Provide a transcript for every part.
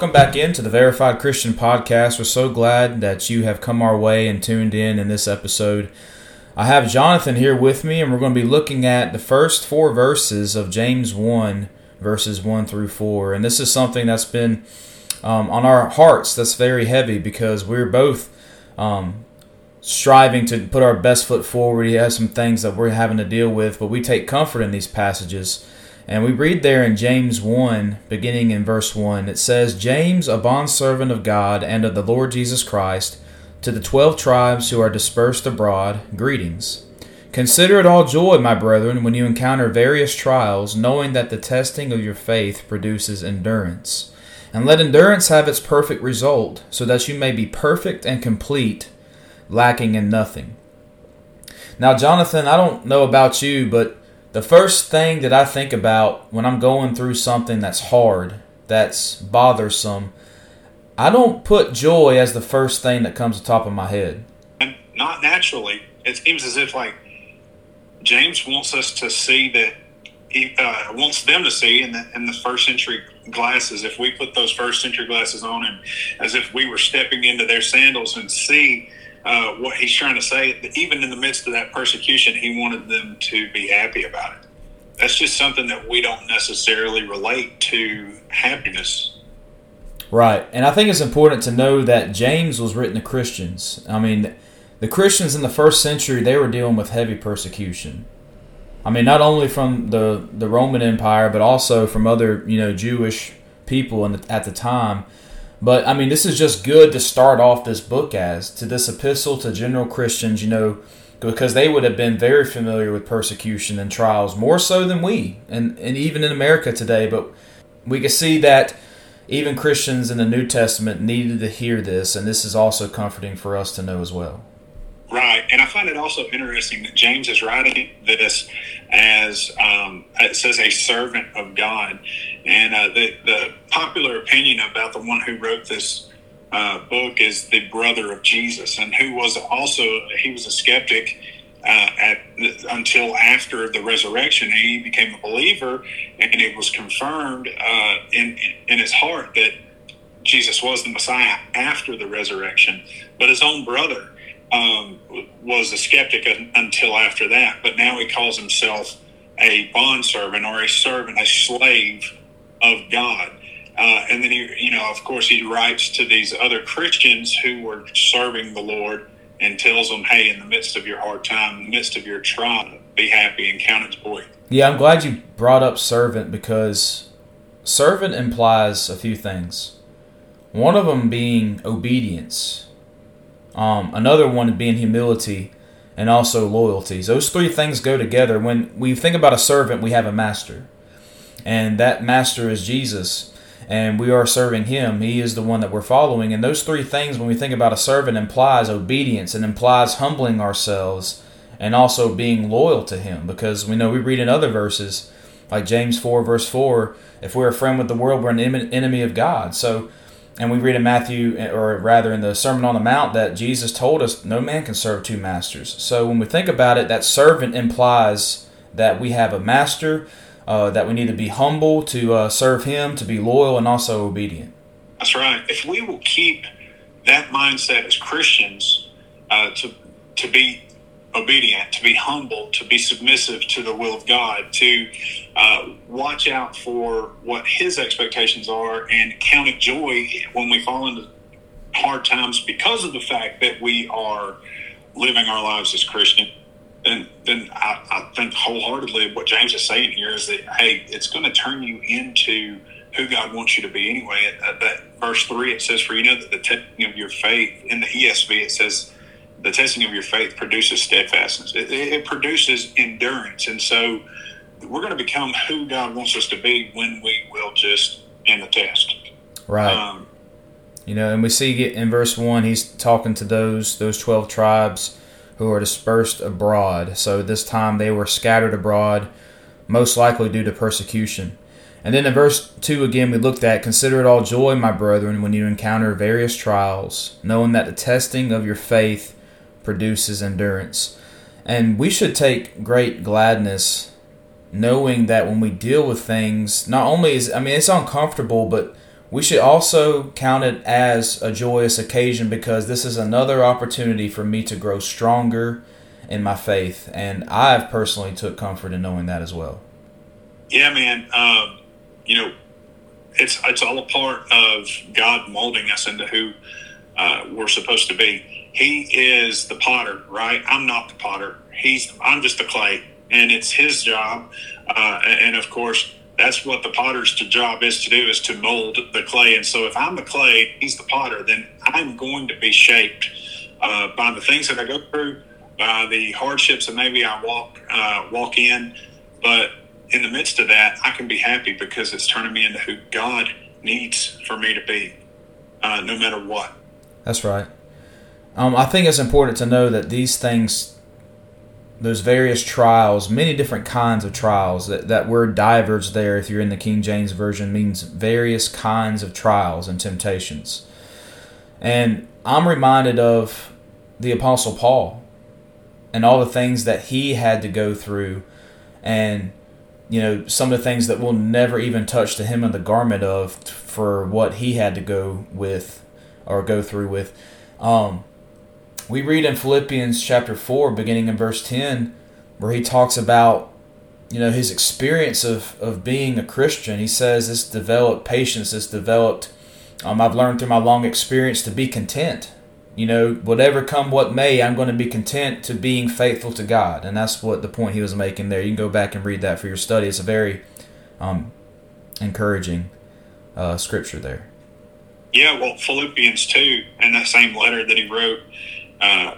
welcome back into the Verified Christian Podcast. We're so glad that you have come our way and tuned in in this episode. I have Jonathan here with me, and we're going to be looking at the first four verses of James 1, verses 1 through 4. And this is something that's been um, on our hearts that's very heavy because we're both um, striving to put our best foot forward. He has some things that we're having to deal with, but we take comfort in these passages. And we read there in James 1, beginning in verse 1, it says, James, a bondservant of God and of the Lord Jesus Christ, to the twelve tribes who are dispersed abroad, greetings. Consider it all joy, my brethren, when you encounter various trials, knowing that the testing of your faith produces endurance. And let endurance have its perfect result, so that you may be perfect and complete, lacking in nothing. Now, Jonathan, I don't know about you, but the first thing that I think about when I'm going through something that's hard, that's bothersome, I don't put joy as the first thing that comes to top of my head. And not naturally. It seems as if like James wants us to see that he uh, wants them to see in the in the first century glasses. If we put those first century glasses on, and as if we were stepping into their sandals and see uh, what he's trying to say, even in the midst of that persecution, he wanted them to be happy about it. That's just something that we don't necessarily relate to happiness. Right. And I think it's important to know that James was written to Christians. I mean, the Christians in the first century, they were dealing with heavy persecution. I mean, not only from the, the Roman Empire, but also from other, you know, Jewish people the, at the time. But I mean, this is just good to start off this book as to this epistle to general Christians, you know, because they would have been very familiar with persecution and trials more so than we, and and even in America today. But we can see that even Christians in the New Testament needed to hear this, and this is also comforting for us to know as well. Right, and I find it also interesting that James is writing this as um, it says a servant of God, and uh, the the popular opinion about the one who wrote this uh, book is the brother of Jesus, and who was also he was a skeptic uh, at until after the resurrection. He became a believer, and it was confirmed uh, in in his heart that Jesus was the Messiah after the resurrection. But his own brother um, was a skeptic until after that, but now he calls himself a bondservant or a servant, a slave of God. Uh, and then he, you know, of course, he writes to these other Christians who were serving the Lord and tells them, "Hey, in the midst of your hard time, in the midst of your trial, be happy and count it joy." Yeah, I'm glad you brought up servant because servant implies a few things. One of them being obedience. Um, another one being humility and also loyalties. Those three things go together. When we think about a servant, we have a master, and that master is Jesus, and we are serving Him. He is the one that we're following. And those three things, when we think about a servant, implies obedience and implies humbling ourselves and also being loyal to Him, because we know we read in other verses, like James four verse four, if we're a friend with the world, we're an enemy of God. So and we read in Matthew, or rather in the Sermon on the Mount, that Jesus told us no man can serve two masters. So when we think about it, that servant implies that we have a master, uh, that we need to be humble to uh, serve him, to be loyal, and also obedient. That's right. If we will keep that mindset as Christians, uh, to to be obedient, to be humble, to be submissive to the will of God, to uh, watch out for what His expectations are, and count it joy when we fall into hard times because of the fact that we are living our lives as Christian. Then, then I, I think wholeheartedly what James is saying here is that hey, it's going to turn you into who God wants you to be anyway. At that verse three, it says, "For you know that the testing of your faith." In the ESV, it says the testing of your faith produces steadfastness. It, it, produces endurance, and so we're going to become who God wants us to be when we will just end the test. Right. Um, you know, and we see in verse one, he's talking to those those twelve tribes who are dispersed abroad. So this time they were scattered abroad, most likely due to persecution. And then in verse 2 again, we looked at Consider it all joy, my brethren, when you encounter various trials, knowing that the testing of your faith produces endurance. And we should take great gladness knowing that when we deal with things, not only is, I mean, it's uncomfortable, but we should also count it as a joyous occasion because this is another opportunity for me to grow stronger in my faith, and I've personally took comfort in knowing that as well. Yeah, man. Um, you know, it's it's all a part of God molding us into who uh, we're supposed to be. He is the potter, right? I'm not the potter. He's I'm just the clay, and it's His job. Uh, and of course, that's what the potter's job is to do is to mold the clay. And so, if I'm the clay, He's the potter, then I'm going to be shaped uh, by the things that I go through, by the hardships that maybe I walk uh, walk in, but in the midst of that, I can be happy because it's turning me into who God needs for me to be, uh, no matter what. That's right. Um, I think it's important to know that these things, those various trials, many different kinds of trials, that, that word divers there, if you're in the King James Version, means various kinds of trials and temptations. And I'm reminded of the Apostle Paul and all the things that he had to go through and you know some of the things that we'll never even touch the hem of the garment of for what he had to go with or go through with um, we read in philippians chapter 4 beginning in verse 10 where he talks about you know his experience of, of being a christian he says this developed patience this developed um, i've learned through my long experience to be content you know, whatever come what may, I'm going to be content to being faithful to God. And that's what the point he was making there. You can go back and read that for your study. It's a very um, encouraging uh, scripture there. Yeah, well, Philippians 2, in that same letter that he wrote uh,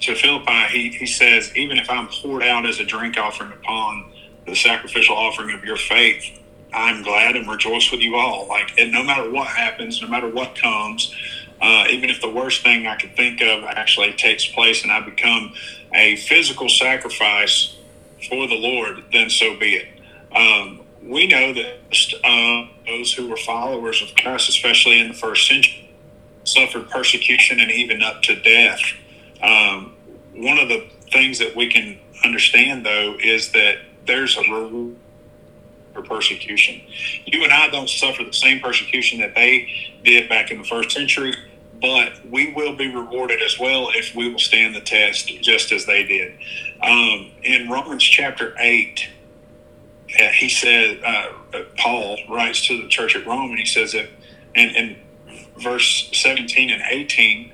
to Philippi, he, he says, Even if I'm poured out as a drink offering upon the sacrificial offering of your faith, I'm glad and rejoice with you all. Like, and no matter what happens, no matter what comes, uh, even if the worst thing I could think of actually takes place and I become a physical sacrifice for the Lord, then so be it. Um, we know that uh, those who were followers of Christ, especially in the first century, suffered persecution and even up to death. Um, one of the things that we can understand, though, is that there's a reward for persecution. You and I don't suffer the same persecution that they did back in the first century but we will be rewarded as well if we will stand the test just as they did. Um, in Romans chapter 8, uh, he said, uh, Paul writes to the church at Rome, and he says that, and in verse 17 and 18,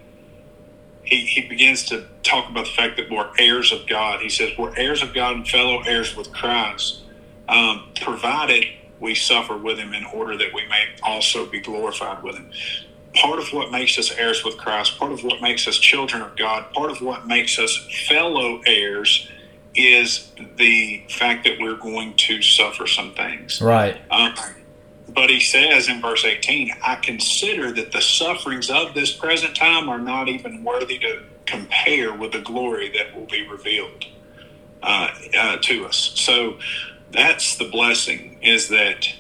he, he begins to talk about the fact that we're heirs of God. He says, We're heirs of God and fellow heirs with Christ, um, provided we suffer with him in order that we may also be glorified with him part of what makes us heirs with Christ, part of what makes us children of God, part of what makes us fellow heirs is the fact that we're going to suffer some things. Right. Um, but he says in verse 18, I consider that the sufferings of this present time are not even worthy to compare with the glory that will be revealed uh, uh, to us. So that's the blessing is that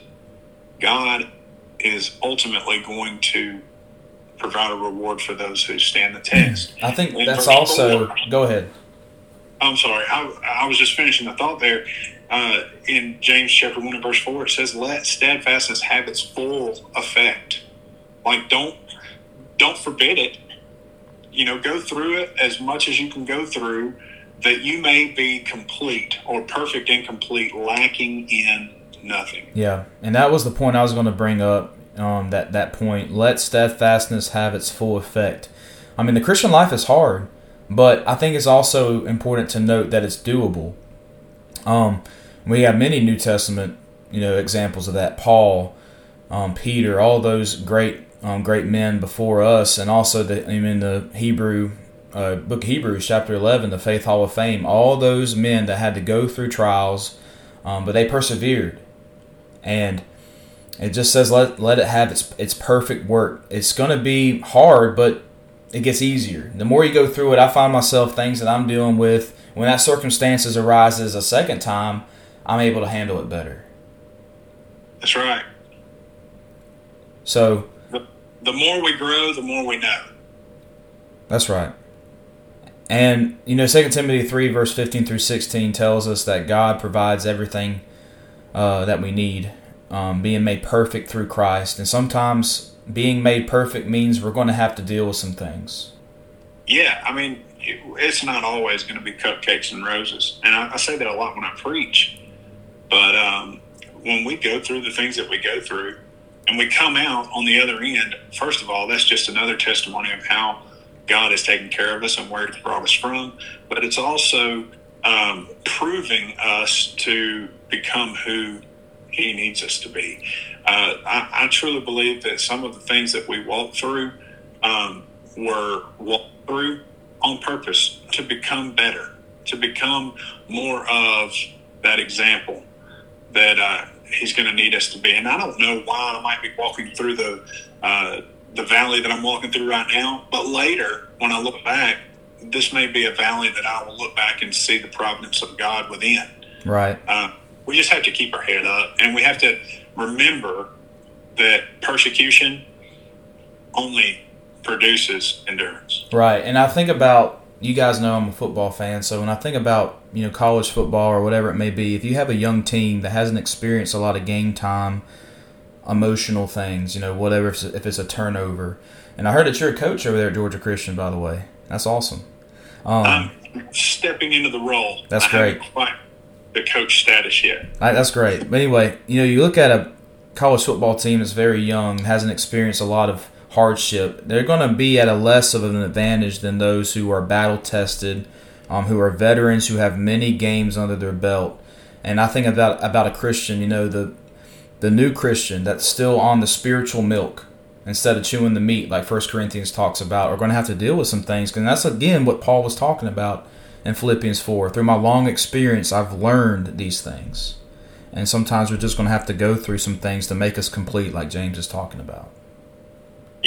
God is ultimately going to provide a reward for those who stand the test. I think and that's also. Four, go ahead. I'm sorry. I, I was just finishing the thought there. Uh, in James chapter one and verse four, it says, "Let steadfastness have its full effect." Like don't don't forbid it. You know, go through it as much as you can go through, that you may be complete or perfect and complete, lacking in nothing. Yeah, and that was the point I was going to bring up um, that that point. Let steadfastness have its full effect. I mean, the Christian life is hard, but I think it's also important to note that it's doable. Um, we have many New Testament, you know, examples of that. Paul, um, Peter, all those great, um, great men before us, and also the in the Hebrew uh, book of Hebrews, chapter eleven, the Faith Hall of Fame. All those men that had to go through trials, um, but they persevered, and it just says let let it have its its perfect work. It's going to be hard, but it gets easier. The more you go through it, I find myself things that I'm dealing with when that circumstances arises a second time, I'm able to handle it better. That's right. So the, the more we grow, the more we know. That's right. And you know, Second Timothy three verse fifteen through sixteen tells us that God provides everything uh, that we need um, being made perfect through Christ, and sometimes being made perfect means we're going to have to deal with some things. Yeah, I mean, it's not always going to be cupcakes and roses, and I, I say that a lot when I preach. But um, when we go through the things that we go through, and we come out on the other end, first of all, that's just another testimony of how God has taken care of us and where He's brought us from. But it's also um, proving us to become who He needs us to be. Uh, I, I, truly believe that some of the things that we walk through um, were walked through on purpose to become better, to become more of that example that uh, He's going to need us to be. And I don't know why I might be walking through the uh, the valley that I'm walking through right now, but later when I look back, this may be a valley that I will look back and see the providence of God within. Right. Uh, we just have to keep our head up, and we have to remember that persecution only produces endurance. Right. And I think about you guys know I'm a football fan, so when I think about you know college football or whatever it may be, if you have a young team that hasn't experienced a lot of game time, emotional things, you know, whatever if it's a turnover, and I heard that you're a coach over there at Georgia Christian, by the way. That's awesome. Um, I'm stepping into the role. That's I great. quite the coach status yet. Right, that's great. But anyway, you know, you look at a college football team that's very young, hasn't experienced a lot of hardship. They're going to be at a less of an advantage than those who are battle tested, um, who are veterans, who have many games under their belt. And I think about about a Christian, you know, the the new Christian that's still on the spiritual milk instead of chewing the meat like First Corinthians talks about are going to have to deal with some things. And that's again what Paul was talking about in Philippians 4. Through my long experience, I've learned these things. And sometimes we're just going to have to go through some things to make us complete, like James is talking about.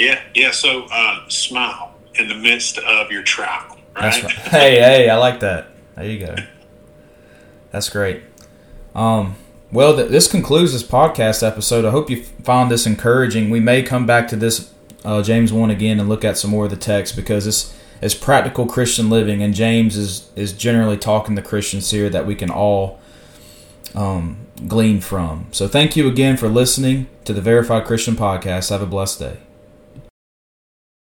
Yeah, yeah. So uh, smile in the midst of your trial. Right? Right. hey, hey, I like that. There you go. That's great. Um, well, th- this concludes this podcast episode. I hope you found this encouraging. We may come back to this uh, James one again and look at some more of the text because this is practical Christian living, and James is is generally talking to Christians here that we can all um, glean from. So, thank you again for listening to the Verified Christian Podcast. Have a blessed day.